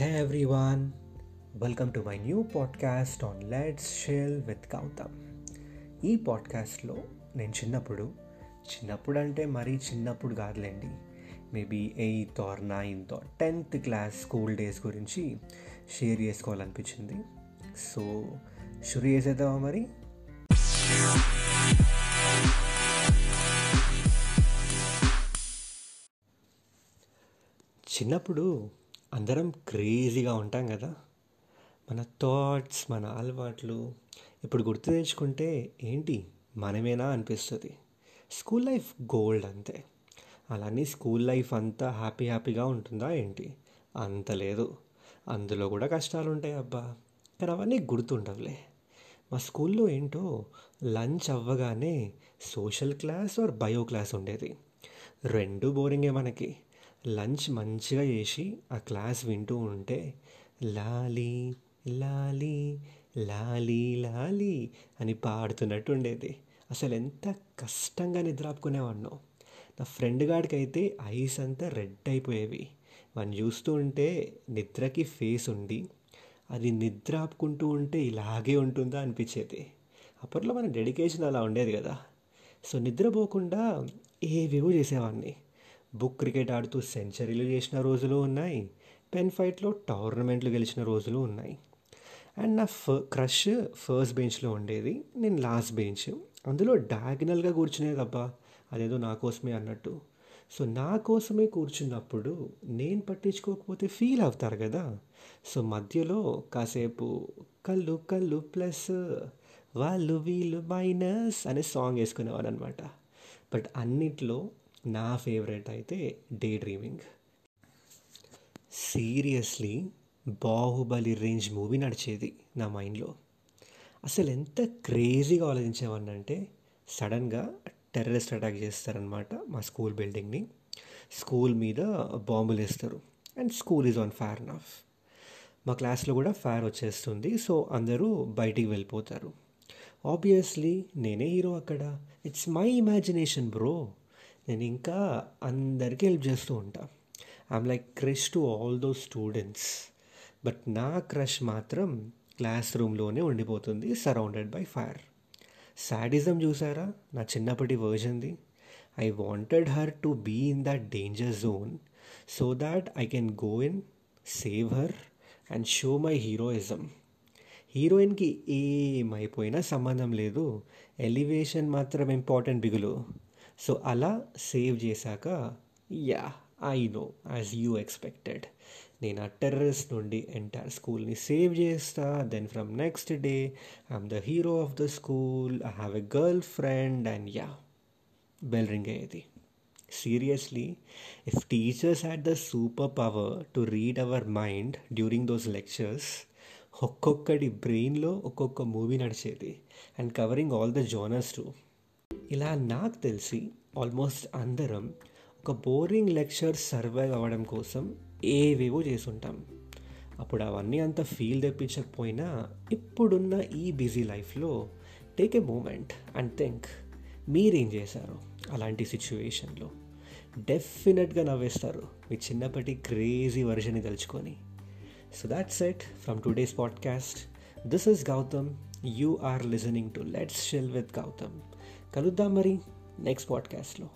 Hey everyone, welcome to my new podcast on Let's Chill with Gautam. ఈ పాడ్కాస్ట్లో నేను చిన్నప్పుడు చిన్నప్పుడు అంటే మరీ చిన్నప్పుడు కాదులేండి. Maybe eighth or ninth or tenth class school days గురించి షేర్ చేసుకోవాలనిపించింది. సో షురు చేసేద్దామా మరి? చిన్నప్పుడు అందరం క్రేజీగా ఉంటాం కదా. మన థాట్స్ మన అలవాట్లు ఇప్పుడు గుర్తు తెచ్చుకుంటే ఏంటి? మనమేనా అనిపిస్తుంది. స్కూల్ లైఫ్ గోల్డ్ అంతే. అలానే స్కూల్ లైఫ్ అంతా హ్యాపీ హ్యాపీగా ఉంటుందా ఏంటి? అంత లేదు. అందులో కూడా కష్టాలు ఉంటాయి అబ్బా. కానీ అవన్నీ గుర్తుండవులే. మా స్కూల్లో ఏంటో లంచ్ అవ్వగానే social class or bio class ఉండేది. రెండు బోరింగే మనకి. లంచ్ మంచిగా చేసి ఆ క్లాస్ వింటూ ఉంటే లాలీ లాలీ లాలీ లాలీ అని పాడుతున్నట్టు ఉండేది. అసలు ఎంత కష్టంగా నిద్రాపుకునేవాడినో నా ఫ్రెండ్ గాడికి అయితే ఐస్ అంతా రెడ్ అయిపోయేవి. వాడిని చూస్తూ ఉంటే నిద్రకి ఫేస్ ఉండి అది నిద్ర ఆపుకుంటూ ఉంటే ఇలాగే ఉంటుందా అనిపించేది. అప్పట్లో మన డెడికేషన్ అలా ఉండేది కదా. సో నిద్రపోకుండా ఏవేవో చేసేవాడిని. బుక్ క్రికెట్ ఆడుతూ సెంచరీలు చేసిన రోజులు ఉన్నాయి. పెన్ ఫైట్లో టోర్నమెంట్లు గెలిచిన రోజులు ఉన్నాయి. అండ్ నా ఫ క్రష్ ఫస్ట్ బెంచ్లో ఉండేది. నేను లాస్ట్ బెంచ్. అందులో డయాగ్నల్గా కూర్చునేదబ్బా అదేదో నా కోసమే అన్నట్టు. సో నా కోసమే కూర్చున్నప్పుడు నేను పట్టించుకోకపోతే ఫీల్ అవుతారు కదా. సో మధ్యలో కాసేపు కళ్ళు కళ్ళు ప్లస్ వాళ్ళు వీళ్ళు మైనస్ అనే సాంగ్ వేసుకునేవాడు అనమాట బట్ అన్నిట్లో నా ఫేవరెట్ అయితే day dreaming seriously Baahubali range movie నడిచేది నా మైండ్లో అసలు ఎంత క్రేజీగా ఆలోచించేవాడిని అంటే సడన్గా టెర్రరిస్ట్ అటాక్ చేస్తారనమాట మా స్కూల్ బిల్డింగ్ని స్కూల్ మీద బాంబులు వేస్తారు. And school is on fire enough మా క్లాస్లో కూడా ఫైర్ వచ్చేస్తుంది సో అందరూ బయటికి వెళ్ళిపోతారు. ఆబ్వియస్లీ నేనే హీరో అక్కడ. ఇట్స్ మై ఇమాజినేషన్ బ్రో నేను ఇంకా అందరికీ హెల్ప్ చేస్తూ ఉంటా. I'm like crush to all those students but నా క్రష్ మాత్రం క్లాస్ రూమ్లోనే ఉండిపోతుంది సరౌండెడ్ బై ఫైర్ సాడిజం చూసారా? నా చిన్నప్పటి వర్జన్ది I wanted her to be in that danger zone so that I can go in save her and show my heroism హీరోయిన్కి ఏమైపోయినా సంబంధం లేదు. ఎలివేషన్ మాత్రం ఇంపార్టెంట్ బిగులు. సో అలా సేవ్ చేశాక yeah I know as you expected నేను ఆ టెర్రరిస్ట్ నుండి ఎంటైర్ స్కూల్ని సేవ్ చేస్తా then from next day I'm the hero of the school I have a girlfriend and yeah bell ring అయ్యేది seriously if teachers had the super power to read our mind during those lectures ఒక్కొక్కటి బ్రెయిన్లో ఒక్కొక్క movie నడిచేది and covering all the genres too ఇలా నాకు తెలిసి almost అందరం ఒక బోరింగ్ లెక్చర్ సర్వైవ్ అవ్వడం కోసం ఏవేవో చేసుంటాం. అప్పుడు అవన్నీ అంత ఫీల్ తెప్పించకపోయినా ఇప్పుడున్న ఈ బిజీ లైఫ్లో take a moment and think మీరేం చేశారు అలాంటి సిచ్యువేషన్లో? డెఫినెట్గా నవ్వేస్తారు మీ చిన్నప్పటి క్రేజీ వర్షన్ని తలుచుకొని. So that's it from today's podcast this is Gautham you are listening to let's chill with Gautham కలుద్దాం మరి నెక్స్ట్ పాడ్కాస్ట్లో